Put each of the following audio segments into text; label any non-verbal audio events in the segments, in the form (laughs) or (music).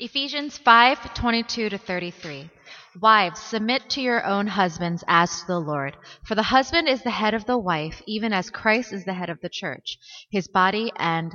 Ephesians 5:22 to 33. Wives, submit to your own husbands as to the Lord. For the husband is the head of the wife, even as Christ is the head of the church, his body, and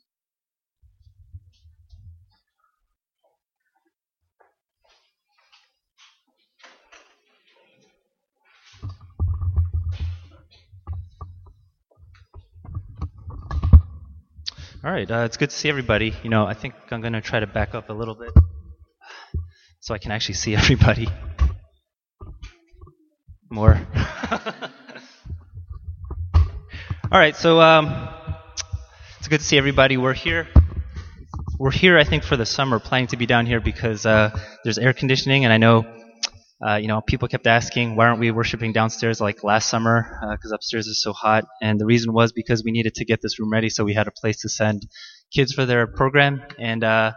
All right, uh, it's good to see everybody. You know, I think I'm going to try to back up a little bit (sighs) so I can actually see (laughs) everybody more. (laughs) All right, so um, it's good to see everybody. We're here. We're here, I think, for the summer, planning to be down here because uh, there's air conditioning, and I know uh, you know, people kept asking, why aren't we worshiping downstairs like last summer? Because uh, upstairs is so hot. And the reason was because we needed to get this room ready so we had a place to send kids for their program. And, uh,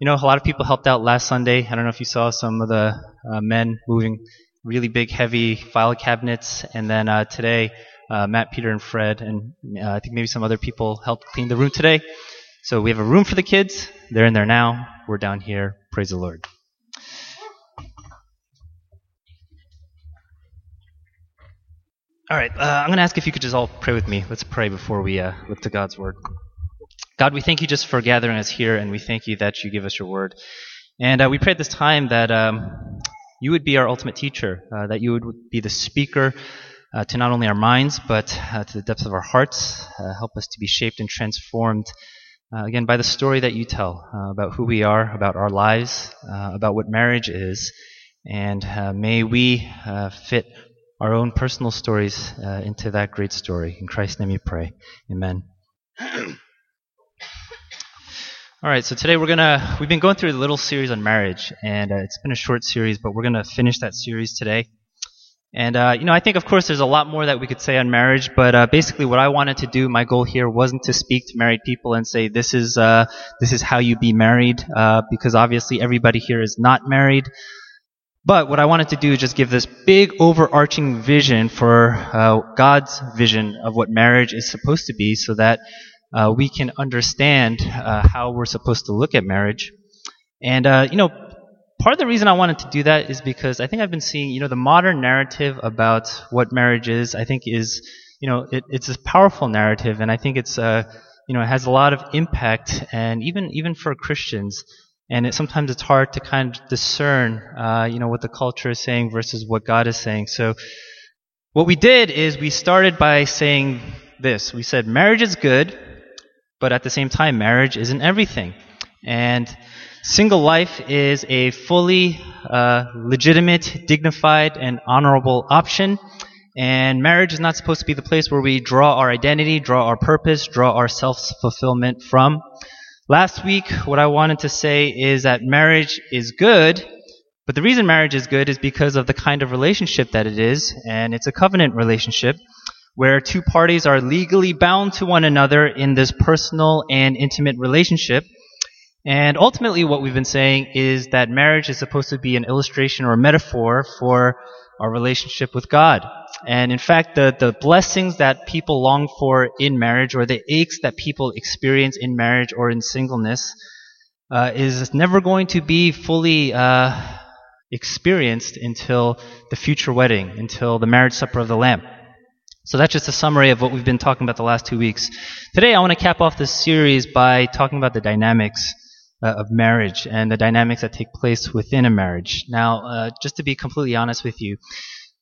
you know, a lot of people helped out last Sunday. I don't know if you saw some of the uh, men moving really big, heavy file cabinets. And then uh, today, Matt, Peter, and Fred, and I think maybe some other people helped clean the room today. So we have a room for the kids. They're in there now. We're down here. Praise the Lord. All right, uh, I'm going to ask if you could just all pray with me. Let's pray before we uh, look to God's word. God, we thank you just for gathering us here, and we thank you that you give us your word. And uh, we pray at this time that um, you would be our ultimate teacher, uh, that you would be the speaker uh, to not only our minds, but uh, to the depths of our hearts. help us to be shaped and transformed, again, by the story that you tell about who we are, about our lives, about what marriage is. And may we fit our own personal stories uh, into that great story. In Christ's name we pray. Amen. (clears throat) All right, so today we're gonna we've been going through a little series on marriage, and uh, it's been a short series, but we're gonna finish that series today. And uh, you know, I think of course there's a lot more that we could say on marriage, but uh, basically what I wanted to do, my goal here wasn't to speak to married people and say this is uh, this is how you be married, uh, because obviously everybody here is not married. But what I wanted to do is just give this big overarching vision for uh, God's vision of what marriage is supposed to be so that uh, we can understand uh, how we're supposed to look at marriage. And, uh, you know, part of the reason I wanted to do that is because I think I've been seeing, you know, the modern narrative about what marriage is, I think is, you know, it, it's a powerful narrative and I think it's, uh, you know, it has a lot of impact and even, even for Christians, and it, sometimes it's hard to kind of discern, uh, you know, what the culture is saying versus what God is saying. So, what we did is we started by saying this. We said marriage is good, but at the same time, marriage isn't everything. And single life is a fully uh, legitimate, dignified, and honorable option. And marriage is not supposed to be the place where we draw our identity, draw our purpose, draw our self fulfillment from. Last week, what I wanted to say is that marriage is good, but the reason marriage is good is because of the kind of relationship that it is, and it's a covenant relationship where two parties are legally bound to one another in this personal and intimate relationship. And ultimately, what we've been saying is that marriage is supposed to be an illustration or a metaphor for our relationship with God. And in fact, the, the blessings that people long for in marriage or the aches that people experience in marriage or in singleness uh, is never going to be fully uh, experienced until the future wedding, until the marriage supper of the Lamb. So that's just a summary of what we've been talking about the last two weeks. Today, I want to cap off this series by talking about the dynamics uh, of marriage and the dynamics that take place within a marriage. Now, uh, just to be completely honest with you,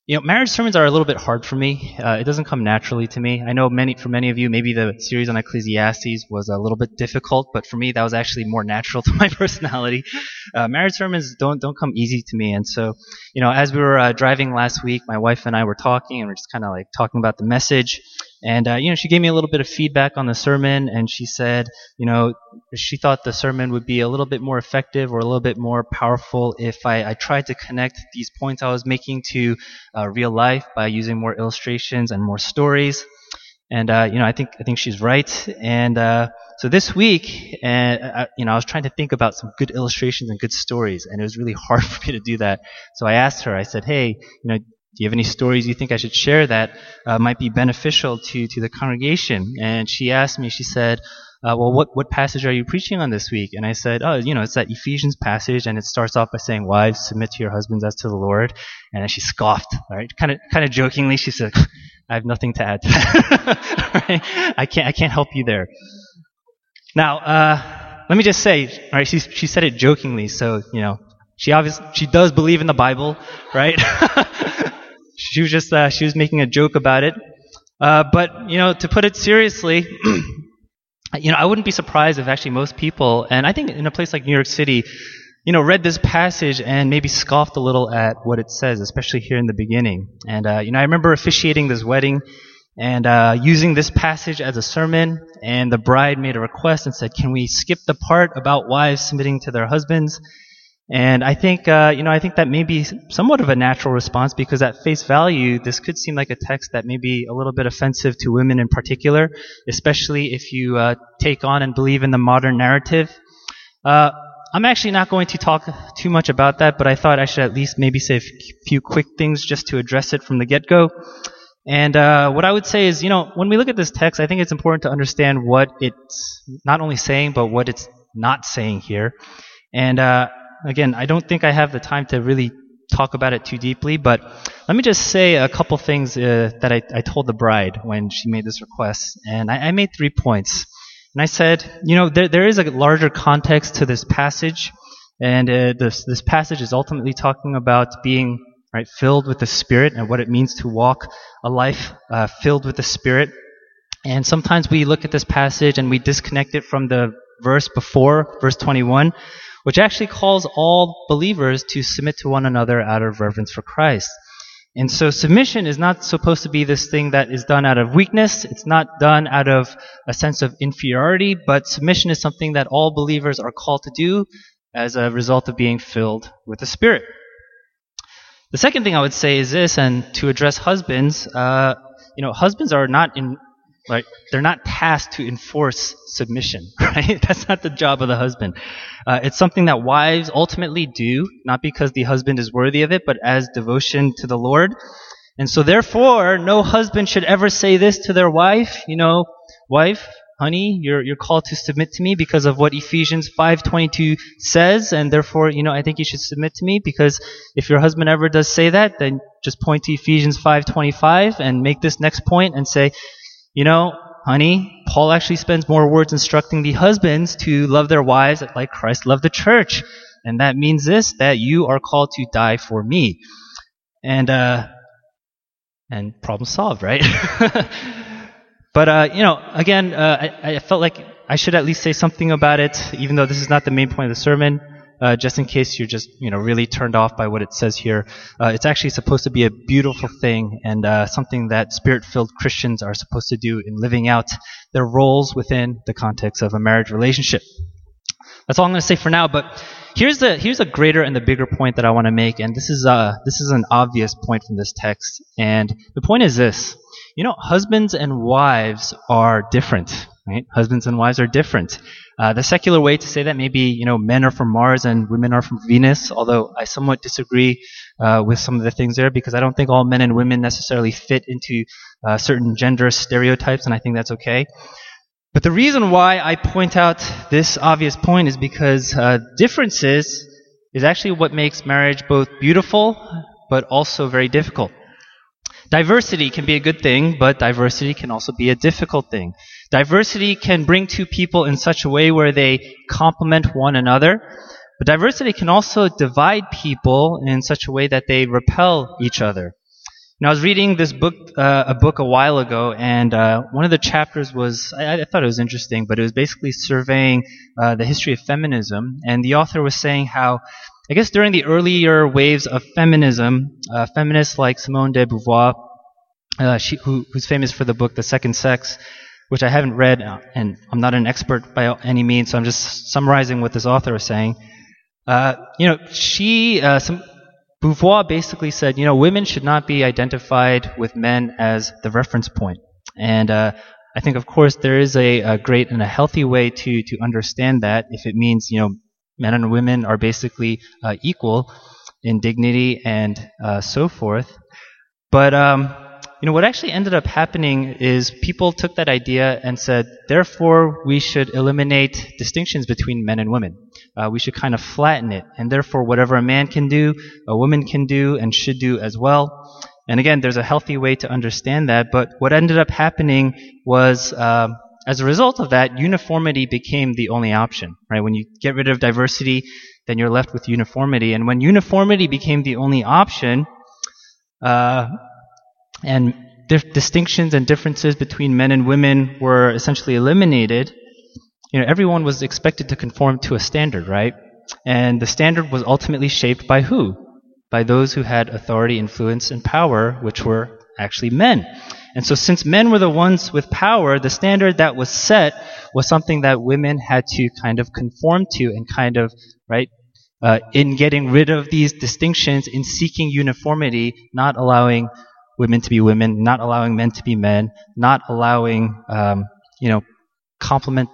you know, marriage sermons are a little bit hard for me. Uh, it doesn't come naturally to me. I know many, for many of you, maybe the series on Ecclesiastes was a little bit difficult, but for me, that was actually more natural (laughs) to my personality. Uh, marriage sermons don't don't come easy to me, and so, you know, as we were uh, driving last week, my wife and I were talking, and we're just kind of like talking about the message, and, uh, you know, she gave me a little bit of feedback on the sermon, and she said, you know, she thought the sermon would be a little bit more effective or a little bit more powerful if I, I tried to connect these points I was making to uh, real life by using more illustrations and more stories. And, uh, you know, I think, I think she's right. And, uh, so this week, and uh, you know, I was trying to think about some good illustrations and good stories, and it was really (laughs) hard for me to do that. So I asked her. I said, "Hey, you know, do you have any stories you think I should share that uh, might be beneficial to, to the congregation? And she asked me, she said, uh, well, what, what passage are you preaching on this week? And I said, oh, you know, it's that Ephesians passage, and it starts off by saying, wives, submit to your husbands as to the Lord. And she scoffed, right? Kind of, kind of jokingly, she said, (laughs) I have nothing to add to that. (laughs) right? I can't, I can't help you there. Now, uh, let me just say, right, she, she said it jokingly, so, you know, she obviously, she does believe in the Bible, right? (laughs) She was just uh, she was making a joke about it. Uh, but you know, to put it seriously, (clears throat) you know, I wouldn't be surprised if actually most people, and I think in a place like New York City, you know, read this passage and maybe scoffed a little at what it says, especially here in the beginning. And uh, you know, I remember officiating this wedding and uh, using this passage as a sermon, and the bride made a request and said, "Can we skip the part about wives submitting to their husbands?" And I think, uh, you know, I think that may be somewhat of a natural response because at face value, this could seem like a text that may be a little bit offensive to women in particular, especially if you uh, take on and believe in the modern narrative. Uh, I'm actually not going to talk too much about that, but I thought I should at least maybe say a few quick things just to address it from the get-go. And uh, what I would say is, you know, when we look at this text, I think it's important to understand what it's not only saying, but what it's not saying here. And uh, again, I don't think I have the time to really talk about it too deeply, but let me just say a couple things uh, that I, I, told the bride when she made this request. And I, I made three points. And I said, you know, there, there is a larger context to this passage. And uh, this, this passage is ultimately talking about being right filled with the Spirit and what it means to walk a life uh, filled with the Spirit. And sometimes we look at this passage and we disconnect it from the verse before, verse 21, which actually calls all believers to submit to one another out of reverence for Christ. And so submission is not supposed to be this thing that is done out of weakness. It's not done out of a sense of inferiority, but submission is something that all believers are called to do as a result of being filled with the Spirit. The second thing I would say is this, and to address husbands, uh, you know, husbands are not in like they're not tasked to enforce submission, (laughs) right? That's not the job of the husband. Uh, it's something that wives ultimately do, not because the husband is worthy of it, but as devotion to the Lord. And so therefore, no husband should ever say this to their wife, you know, wife, honey, you're, you're called to submit to me because of what Ephesians 5.22 says, and therefore, you know, I think you should submit to me because if your husband ever does say that, then just point to Ephesians 5.25 and make this next point and say, you know, honey, Paul actually spends more words instructing the husbands to love their wives like Christ loved the church. And that means this, that you are called to die for me. And, uh, and problem solved, right? (laughs) but, uh, you know, again, uh, I, I felt like I should at least say something about it, even though this is not the main point of the sermon uh, just in case you're just you know really turned off by what it says here. Uh, it's actually supposed to be a beautiful thing and uh, something that spirit-filled Christians are supposed to do in living out their roles within the context of a marriage relationship. That's all I'm going to say for now. But here's the here's a greater and the bigger point that I want to make, and this is uh this is an obvious point from this text. And the point is this: you know, husbands and wives are different. Right? Husbands and wives are different. Uh, the secular way to say that maybe you know men are from Mars and women are from Venus, although I somewhat disagree uh, with some of the things there because I don't think all men and women necessarily fit into uh, certain gender stereotypes, and I think that's okay. But the reason why I point out this obvious point is because uh, differences is actually what makes marriage both beautiful but also very difficult. Diversity can be a good thing, but diversity can also be a difficult thing. Diversity can bring two people in such a way where they complement one another, but diversity can also divide people in such a way that they repel each other. Now, I was reading this book, uh, a book a while ago, and uh, one of the chapters was, I, I, thought it was interesting, but it was basically surveying uh, the history of feminism, and the author was saying how, I guess during the earlier waves of feminism, uh, feminists like Simone de Beauvoir, uh, she, who, who's famous for the book The Second Sex, which I haven't read, uh, and I'm not an expert by any means, so I'm just summarizing what this author is saying. you know, she, some, Beauvoir basically said, you know, women should not be identified with men as the reference point. And uh, I think, of course, there is a, a, great and a healthy way to to understand that. If it means, you know, men and women are basically uh, equal in dignity and uh, so forth. But um, you know, what actually ended up happening is people took that idea and said, therefore, we should eliminate distinctions between men and women uh, we should kind of flatten it. And therefore, whatever a man can do, a woman can do and should do as well. And again, there's a healthy way to understand that. But what ended up happening was, uh, as a result of that, uniformity became the only option, right? When you get rid of diversity, then you're left with uniformity. And when uniformity became the only option, uh, and dif- distinctions and differences between men and women were essentially eliminated, you know, everyone was expected to conform to a standard, right? And the standard was ultimately shaped by who? By those who had authority, influence, and power, which were actually men. And so since men were the ones with power, the standard that was set was something that women had to kind of conform to and kind of, right, uh, in getting rid of these distinctions, in seeking uniformity, not allowing women to be women, not allowing men to be men, not allowing, um, you know, complement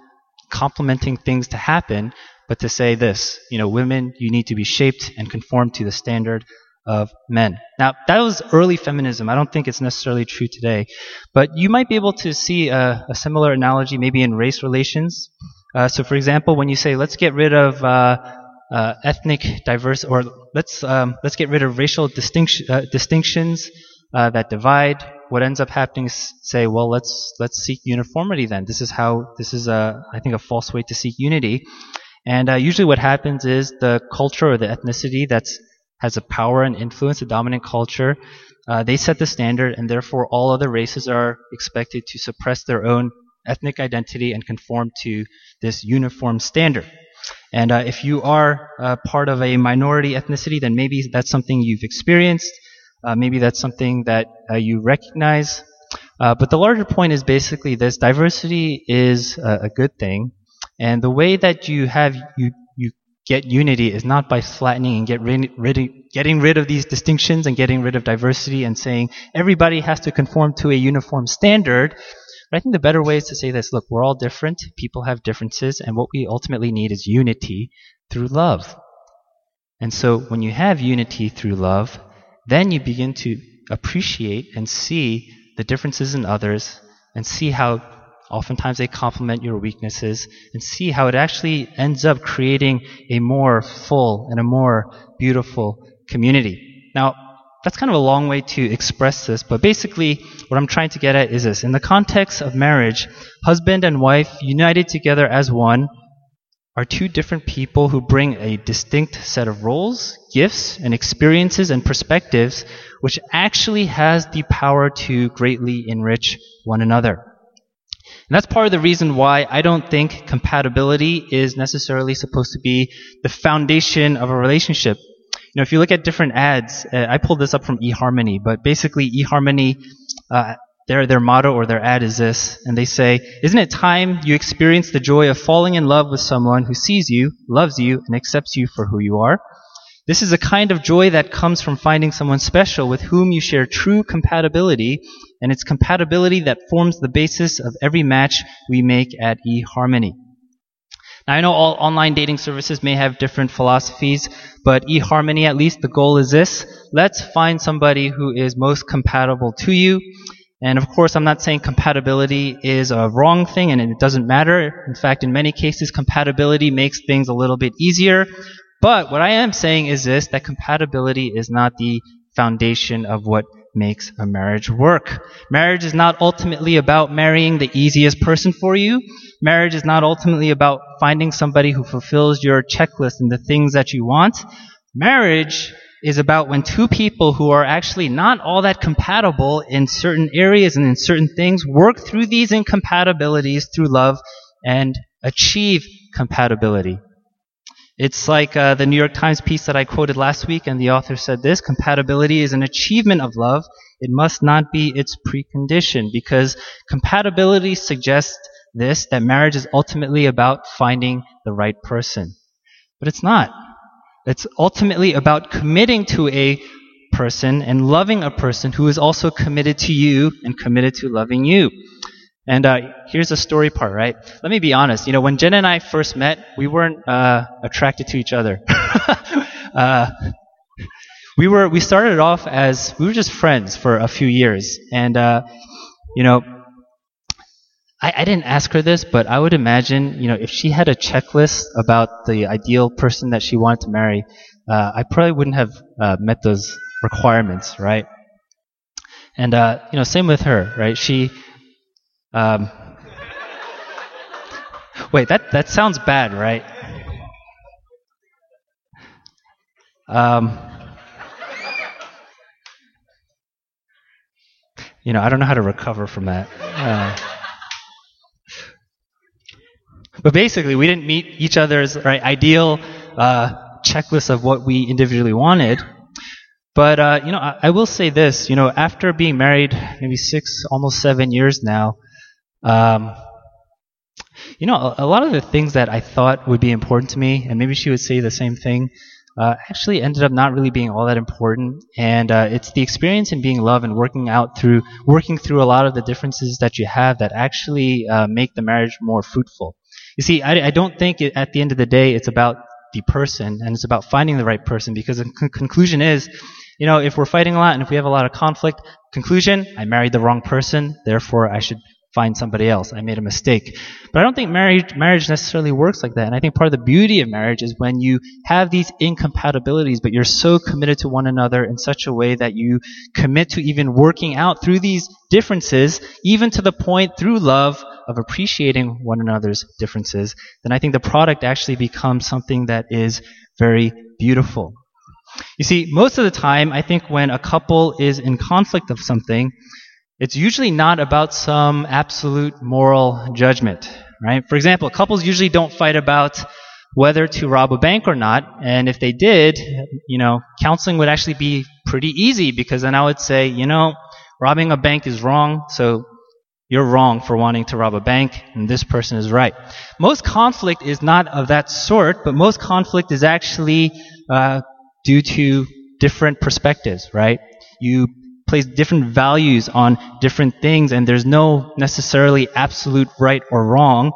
complementing things to happen, but to say this, you know, women, you need to be shaped and conform to the standard of men. Now, that was early feminism. I don't think it's necessarily true today. But you might be able to see a, a similar analogy maybe in race relations. Uh, so, for example, when you say, let's get rid of uh, uh, ethnic diverse, or let's um, let's get rid of racial distinction, uh, distinctions uh, that divide, what ends up happening is say, well, let's let's seek uniformity then. This is how this is a I think a false way to seek unity. And uh, usually, what happens is the culture or the ethnicity that's has a power and influence, a dominant culture, uh, they set the standard, and therefore all other races are expected to suppress their own ethnic identity and conform to this uniform standard. And uh, if you are uh, part of a minority ethnicity, then maybe that's something you've experienced. Uh, maybe that's something that uh, you recognize. Uh, but the larger point is basically this: diversity is a, good thing, and the way that you have you you get unity is not by flattening and get rid, rid, getting rid of these distinctions and getting rid of diversity and saying everybody has to conform to a uniform standard. But I think the better way is to say this: look, we're all different. People have differences, and what we ultimately need is unity through love. And so, when you have unity through love, then you begin to appreciate and see the differences in others and see how oftentimes they complement your weaknesses and see how it actually ends up creating a more full and a more beautiful community. Now, that's kind of a long way to express this, but basically what I'm trying to get at is this. In the context of marriage, husband and wife united together as one are two different people who bring a distinct set of roles, gifts, and experiences and perspectives, which actually has the power to greatly enrich one another. And that's part of the reason why I don't think compatibility is necessarily supposed to be the foundation of a relationship. You know, if you look at different ads, uh, I pulled this up from eHarmony, but basically eHarmony uh, their, their motto or their ad is this, and they say, Isn't it time you experience the joy of falling in love with someone who sees you, loves you, and accepts you for who you are? This is a kind of joy that comes from finding someone special with whom you share true compatibility, and it's compatibility that forms the basis of every match we make at eHarmony. Now, I know all online dating services may have different philosophies, but eHarmony, at least the goal is this. Let's find somebody who is most compatible to you and of course, I'm not saying compatibility is a wrong thing and it doesn't matter. In fact, in many cases, compatibility makes things a little bit easier. But what I am saying is this, that compatibility is not the foundation of what makes a marriage work. Marriage is not ultimately about marrying the easiest person for you. Marriage is not ultimately about finding somebody who fulfills your checklist and the things that you want. Marriage is about when two people who are actually not all that compatible in certain areas and in certain things work through these incompatibilities through love and achieve compatibility. It's like uh, the New York Times piece that I quoted last week, and the author said this compatibility is an achievement of love. It must not be its precondition, because compatibility suggests this that marriage is ultimately about finding the right person. But it's not. It's ultimately about committing to a person and loving a person who is also committed to you and committed to loving you. And uh, here's the story part, right? Let me be honest. You know, when Jen and I first met, we weren't uh, attracted to each other. (laughs) uh, we were we started off as we were just friends for a few years, and uh, you know, I, I didn't ask her this, but I would imagine, you know, if she had a checklist about the ideal person that she wanted to marry, uh, I probably wouldn't have uh, met those requirements, right? And you know, same with her, right? She um, wait, that, that sounds bad, right? Um, you know, I don't know how to recover from that. Uh, but basically, we didn't meet each other's right, ideal uh, checklist of what we individually wanted. But uh, you know, I, I, will say this. You know, after being married maybe six, almost seven years now, um, you know, a, a, lot of the things that I thought would be important to me, and maybe she would say the same thing, uh, actually ended up not really being all that important. And uh, it's the experience in being love and working out through working through a lot of the differences that you have that actually uh, make the marriage more fruitful. You see, I, I don't think it, at the end of the day it's about the person and it's about finding the right person because the con- conclusion is, you know, if we're fighting a lot and if we have a lot of conflict, conclusion, I married the wrong person, therefore I should find somebody else. I made a mistake. But I don't think marriage, marriage necessarily works like that. And I think part of the beauty of marriage is when you have these incompatibilities, but you're so committed to one another in such a way that you commit to even working out through these differences, even to the point through love of appreciating one another's differences, then I think the product actually becomes something that is very beautiful. You see, most of the time, I think when a couple is in conflict of something, it's usually not about some absolute moral judgment, right? For example, couples usually don't fight about whether to rob a bank or not, and if they did, you know, counseling would actually be pretty easy because then I would say, you know, robbing a bank is wrong, so you're wrong for wanting to rob a bank, and this person is right. Most conflict is not of that sort, but most conflict is actually uh, due to different perspectives, right? You place different values on different things, and there's no necessarily absolute right or wrong.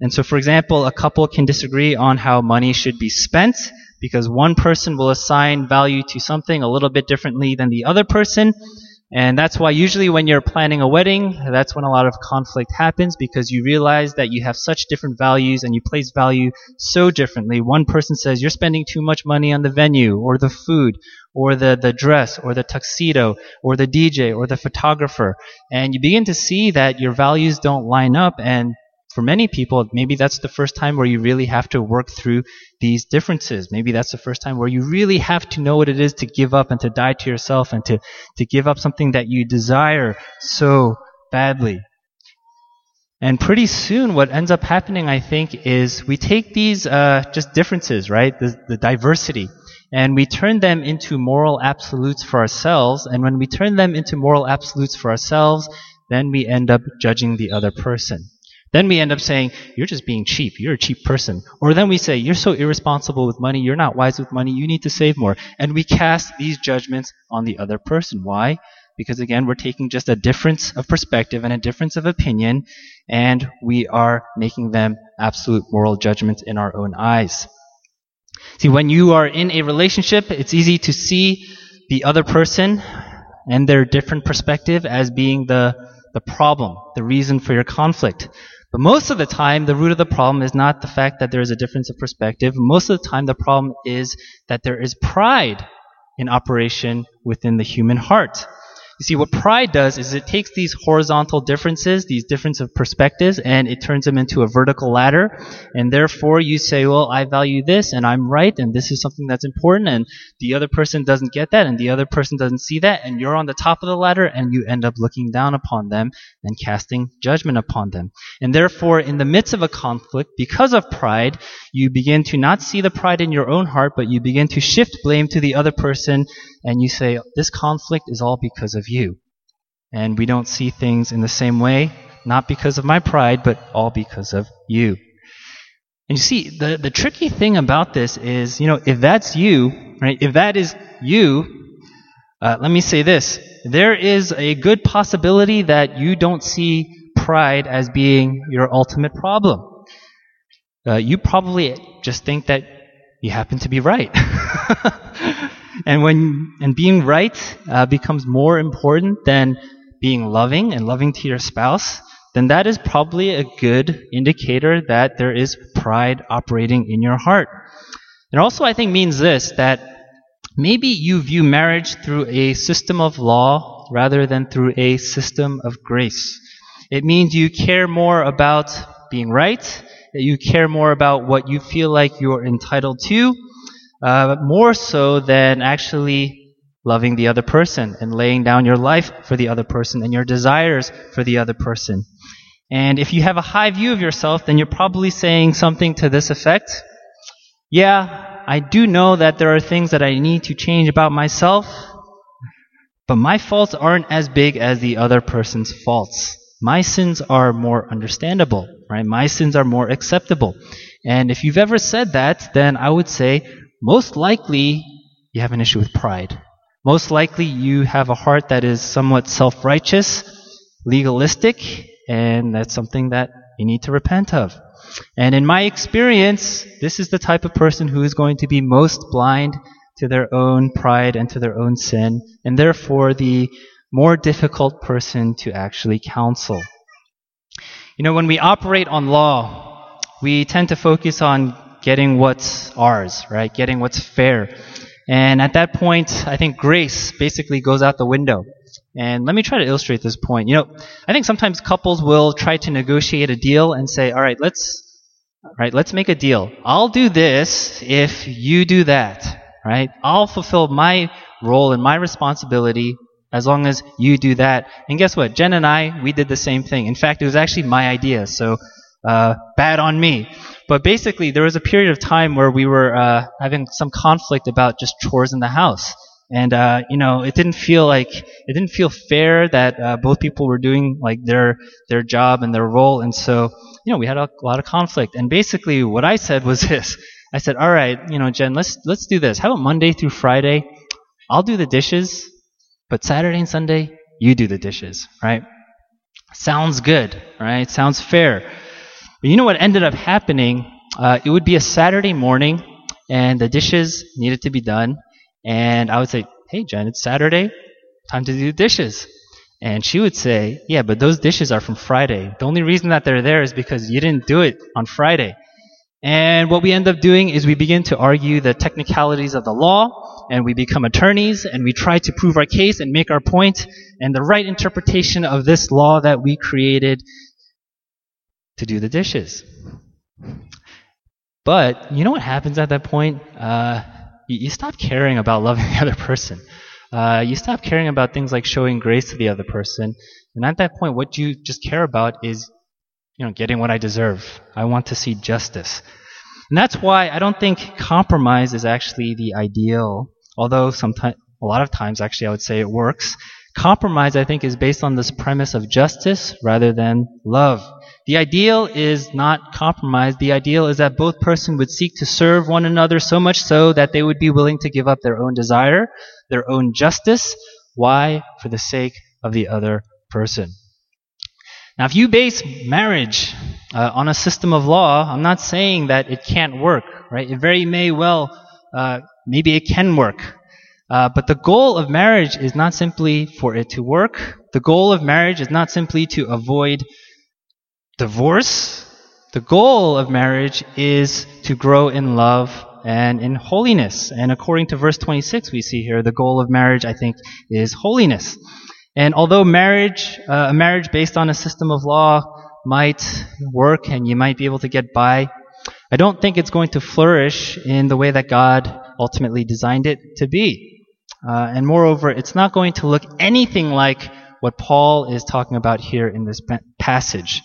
And so, for example, a couple can disagree on how money should be spent because one person will assign value to something a little bit differently than the other person. And that's why usually when you're planning a wedding, that's when a lot of conflict happens because you realize that you have such different values and you place value so differently. One person says you're spending too much money on the venue or the food or the, the dress or the tuxedo or the DJ or the photographer. And you begin to see that your values don't line up and for many people, maybe that's the first time where you really have to work through these differences. Maybe that's the first time where you really have to know what it is to give up and to die to yourself and to, to give up something that you desire so badly. And pretty soon, what ends up happening, I think, is we take these uh, just differences, right? The, the diversity, and we turn them into moral absolutes for ourselves. And when we turn them into moral absolutes for ourselves, then we end up judging the other person. Then we end up saying, you're just being cheap. You're a cheap person. Or then we say, you're so irresponsible with money. You're not wise with money. You need to save more. And we cast these judgments on the other person. Why? Because again, we're taking just a difference of perspective and a difference of opinion, and we are making them absolute moral judgments in our own eyes. See, when you are in a relationship, it's easy to see the other person and their different perspective as being the, the problem, the reason for your conflict. But most of the time, the root of the problem is not the fact that there is a difference of perspective. Most of the time, the problem is that there is pride in operation within the human heart. You see, what pride does is it takes these horizontal differences, these difference of perspectives, and it turns them into a vertical ladder. And therefore, you say, well, I value this, and I'm right, and this is something that's important, and the other person doesn't get that, and the other person doesn't see that, and you're on the top of the ladder, and you end up looking down upon them and casting judgment upon them. And therefore, in the midst of a conflict, because of pride, you begin to not see the pride in your own heart, but you begin to shift blame to the other person, and you say, this conflict is all because of you. And we don't see things in the same way, not because of my pride, but all because of you. And you see, the, the tricky thing about this is, you know, if that's you, right, if that is you, uh, let me say this. There is a good possibility that you don't see pride as being your ultimate problem. Uh, you probably just think that you happen to be right. (laughs) and when and being right uh, becomes more important than being loving and loving to your spouse, then that is probably a good indicator that there is pride operating in your heart. It also, I think, means this that maybe you view marriage through a system of law rather than through a system of grace. It means you care more about being right, that you care more about what you feel like you're entitled to, uh, more so than actually loving the other person and laying down your life for the other person and your desires for the other person. And if you have a high view of yourself, then you're probably saying something to this effect. Yeah, I do know that there are things that I need to change about myself, but my faults aren't as big as the other person's faults. My sins are more understandable, right? My sins are more acceptable. And if you've ever said that, then I would say most likely you have an issue with pride. Most likely you have a heart that is somewhat self righteous, legalistic, and that's something that you need to repent of. And in my experience, this is the type of person who is going to be most blind to their own pride and to their own sin, and therefore the more difficult person to actually counsel. You know, when we operate on law, we tend to focus on getting what's ours, right? Getting what's fair. And at that point, I think grace basically goes out the window. And let me try to illustrate this point. You know, I think sometimes couples will try to negotiate a deal and say, all right, let's, right, let's make a deal. I'll do this if you do that, right? I'll fulfill my role and my responsibility as long as you do that. And guess what? Jen and I, we did the same thing. In fact, it was actually my idea, so uh, bad on me. But basically, there was a period of time where we were uh, having some conflict about just chores in the house. And uh, you know, it didn't feel like it didn't feel fair that uh, both people were doing like their their job and their role, and so you know, we had a, a lot of conflict. And basically, what I said was (laughs) this: I said, "All right, you know, Jen, let's let's do this. How about Monday through Friday? I'll do the dishes, but Saturday and Sunday you do the dishes, right? Sounds good, right? Sounds fair." But you know what ended up happening? Uh, it would be a Saturday morning, and the dishes needed to be done. And I would say, Hey, Jen, it's Saturday. Time to do the dishes. And she would say, Yeah, but those dishes are from Friday. The only reason that they're there is because you didn't do it on Friday. And what we end up doing is we begin to argue the technicalities of the law, and we become attorneys, and we try to prove our case and make our point, and the right interpretation of this law that we created to do the dishes. But you know what happens at that point? Uh, you, you, stop caring about loving the other person. Uh, you stop caring about things like showing grace to the other person. And at that point, what you just care about is, you know, getting what I deserve. I want to see justice. And that's why I don't think compromise is actually the ideal, although sometimes, a lot of times actually I would say it works. Compromise, I think, is based on this premise of justice rather than love. The ideal is not compromise. The ideal is that both persons would seek to serve one another so much so that they would be willing to give up their own desire, their own justice. Why? For the sake of the other person. Now, if you base marriage uh, on a system of law, I'm not saying that it can't work, right? It very may well, uh, maybe it can work. Uh, but the goal of marriage is not simply for it to work. The goal of marriage is not simply to avoid divorce. The goal of marriage is to grow in love and in holiness. And according to verse 26, we see here, the goal of marriage, I think, is holiness. And although marriage, uh, a marriage based on a system of law might work and you might be able to get by, I don't think it's going to flourish in the way that God ultimately designed it to be. Uh, and moreover, it's not going to look anything like what Paul is talking about here in this passage.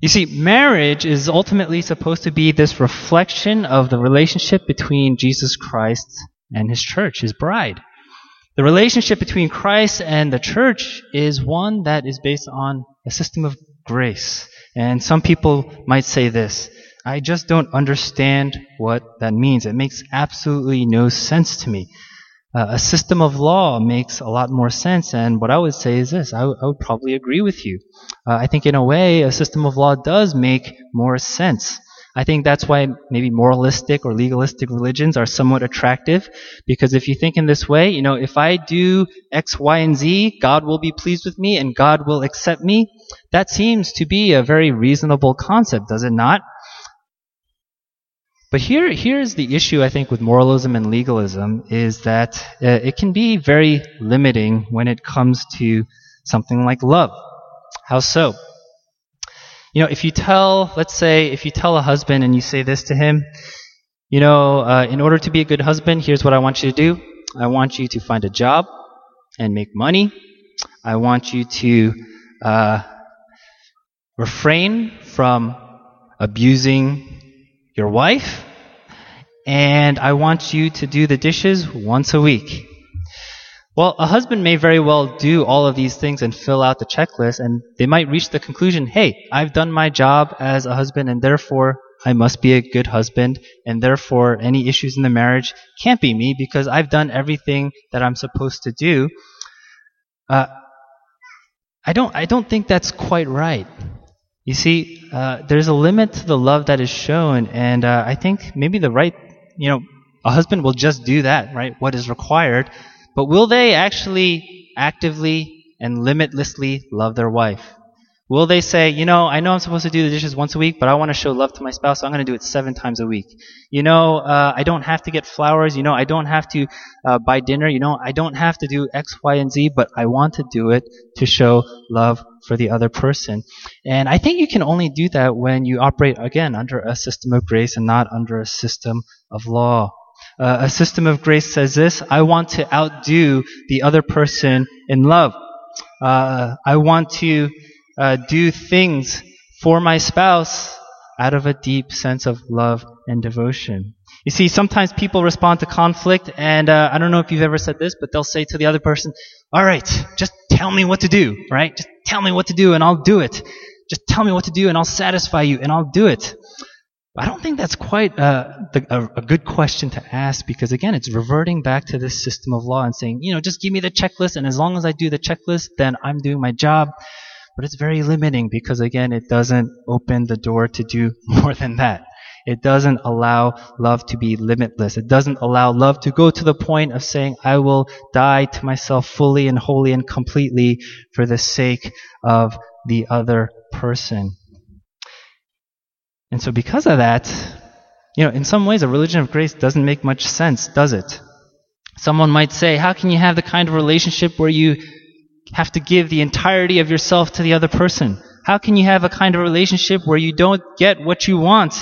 You see, marriage is ultimately supposed to be this reflection of the relationship between Jesus Christ and his church, his bride. The relationship between Christ and the church is one that is based on a system of grace. And some people might say this I just don't understand what that means. It makes absolutely no sense to me. Uh, a system of law makes a lot more sense, and what I would say is this I, w- I would probably agree with you. Uh, I think, in a way, a system of law does make more sense. I think that's why maybe moralistic or legalistic religions are somewhat attractive, because if you think in this way, you know, if I do X, Y, and Z, God will be pleased with me and God will accept me. That seems to be a very reasonable concept, does it not? But here, here's the issue I think with moralism and legalism is that uh, it can be very limiting when it comes to something like love. How so? You know, if you tell, let's say, if you tell a husband and you say this to him, you know, uh, in order to be a good husband, here's what I want you to do. I want you to find a job and make money. I want you to uh, refrain from abusing your wife, and I want you to do the dishes once a week. Well, a husband may very well do all of these things and fill out the checklist, and they might reach the conclusion, hey, I've done my job as a husband, and therefore I must be a good husband, and therefore any issues in the marriage can't be me because I've done everything that I'm supposed to do. Uh, I don't, I don't think that's quite right. You see, uh, there's a limit to the love that is shown, and uh, I think maybe the right, you know, a husband will just do that, right? What is required, but will they actually actively and limitlessly love their wife? Will they say, you know, I know I'm supposed to do the dishes once a week, but I want to show love to my spouse, so I'm going to do it seven times a week. You know, uh, I don't have to get flowers. You know, I don't have to uh, buy dinner. You know, I don't have to do X, Y, and Z, but I want to do it to show love for the other person. And I think you can only do that when you operate, again, under a system of grace and not under a system of law. Uh, a system of grace says this I want to outdo the other person in love. Uh, I want to uh, do things for my spouse out of a deep sense of love and devotion. You see, sometimes people respond to conflict, and uh, I don't know if you've ever said this, but they'll say to the other person, All right, just tell me what to do, right? Just tell me what to do, and I'll do it. Just tell me what to do, and I'll satisfy you, and I'll do it. I don't think that's quite uh, the, a, a, good question to ask because, again, it's reverting back to this system of law and saying, you know, just give me the checklist, and as long as I do the checklist, then I'm doing my job. But it's very limiting because, again, it doesn't open the door to do (laughs) more than that. It doesn't allow love to be limitless. It doesn't allow love to go to the point of saying, I will die to myself fully and wholly and completely for the sake of the other person. And so, because of that, you know, in some ways, a religion of grace doesn't make much sense, does it? Someone might say, How can you have the kind of relationship where you have to give the entirety of yourself to the other person? How can you have a kind of relationship where you don't get what you want?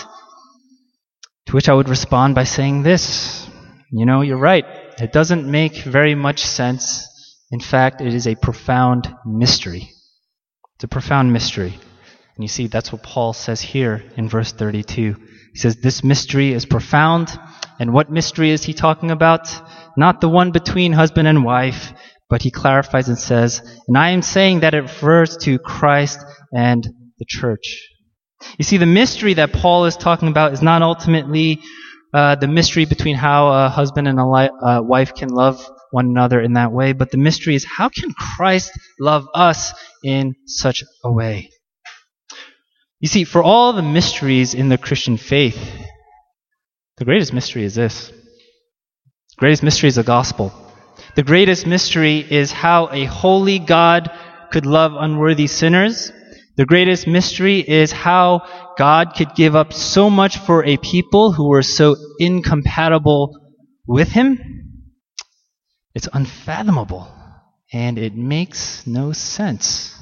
To which I would respond by saying this You know, you're right. It doesn't make very much sense. In fact, it is a profound mystery. It's a profound mystery. And you see, that's what Paul says here in verse 32. He says, This mystery is profound. And what mystery is he talking about? Not the one between husband and wife, but he clarifies and says, and I am saying that it refers to Christ and the church. You see, the mystery that Paul is talking about is not ultimately uh, the mystery between how a husband and a li- uh, wife can love one another in that way, but the mystery is how can Christ love us in such a way? You see, for all the mysteries in the Christian faith, the greatest mystery is this. The greatest mystery is the gospel. The greatest mystery is how a holy God could love unworthy sinners. The greatest mystery is how God could give up so much for a people who were so incompatible with Him. It's unfathomable. and it makes no sense.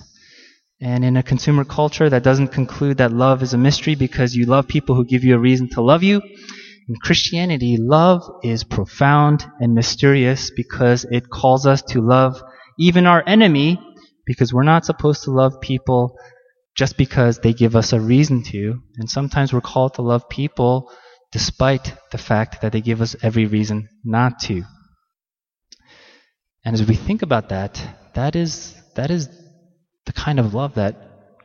And in a consumer culture that doesn't conclude that love is a mystery because you love people who give you a reason to love you, in Christianity, love is profound and mysterious because it calls us to love even our enemy because we're not supposed to love people just because they give us a reason to. And sometimes we're called to love people despite the fact that they give us every reason not to. And as we think about that, that is, that is the kind of love that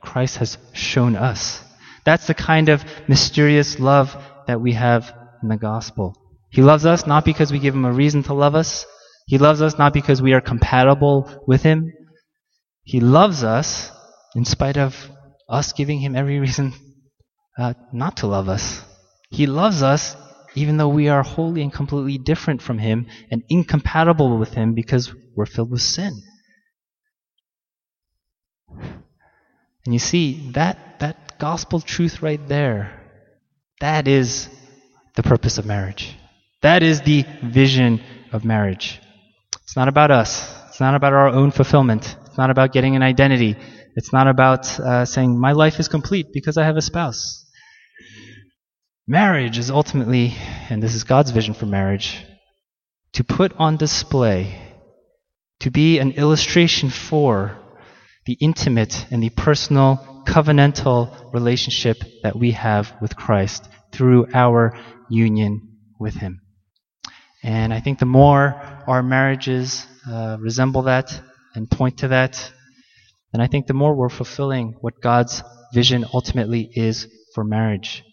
Christ has shown us. That's the kind of mysterious love that we have in the gospel. He loves us not because we give him a reason to love us. He loves us not because we are compatible with him. He loves us in spite of us giving him every reason uh, not to love us. He loves us even though we are wholly and completely different from him and incompatible with him because we're filled with sin. And you see, that, that gospel truth right there, that is the purpose of marriage. That is the vision of marriage. It's not about us. It's not about our own fulfillment. It's not about getting an identity. It's not about uh, saying, my life is complete because I have a spouse. Marriage is ultimately, and this is God's vision for marriage, to put on display, to be an illustration for the intimate and the personal covenantal relationship that we have with Christ through our union with Him. And I think the more our marriages uh, resemble that and point to that, then I think the more we're fulfilling what God's vision ultimately is for marriage.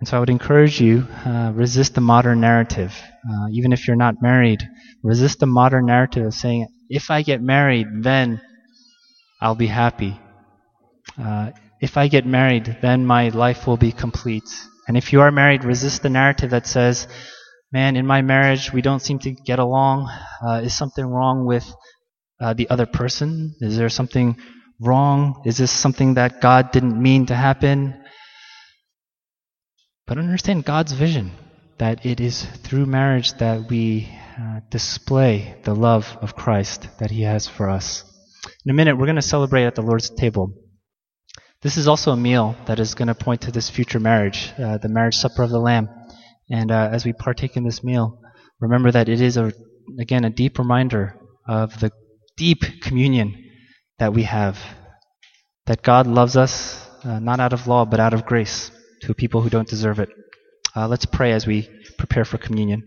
And so I would encourage you, uh, resist the modern narrative. Uh, even if you're not married, resist the modern narrative of saying, if I get married, then I'll be happy. Uh, if I get married, then my life will be complete. And if you are married, resist the narrative that says, man, in my marriage, we don't seem to get along. Uh, is something wrong with uh, the other person? Is there something wrong? Is this something that God didn't mean to happen? But understand God's vision that it is through marriage that we uh, display the love of Christ that He has for us. In a minute, we're going to celebrate at the Lord's table. This is also a meal that is going to point to this future marriage, uh, the marriage supper of the Lamb. And uh, as we partake in this meal, remember that it is, a, again, a deep reminder of the deep communion that we have. That God loves us, uh, not out of law, but out of grace to people who don't deserve it. Uh, let's pray as we prepare for communion.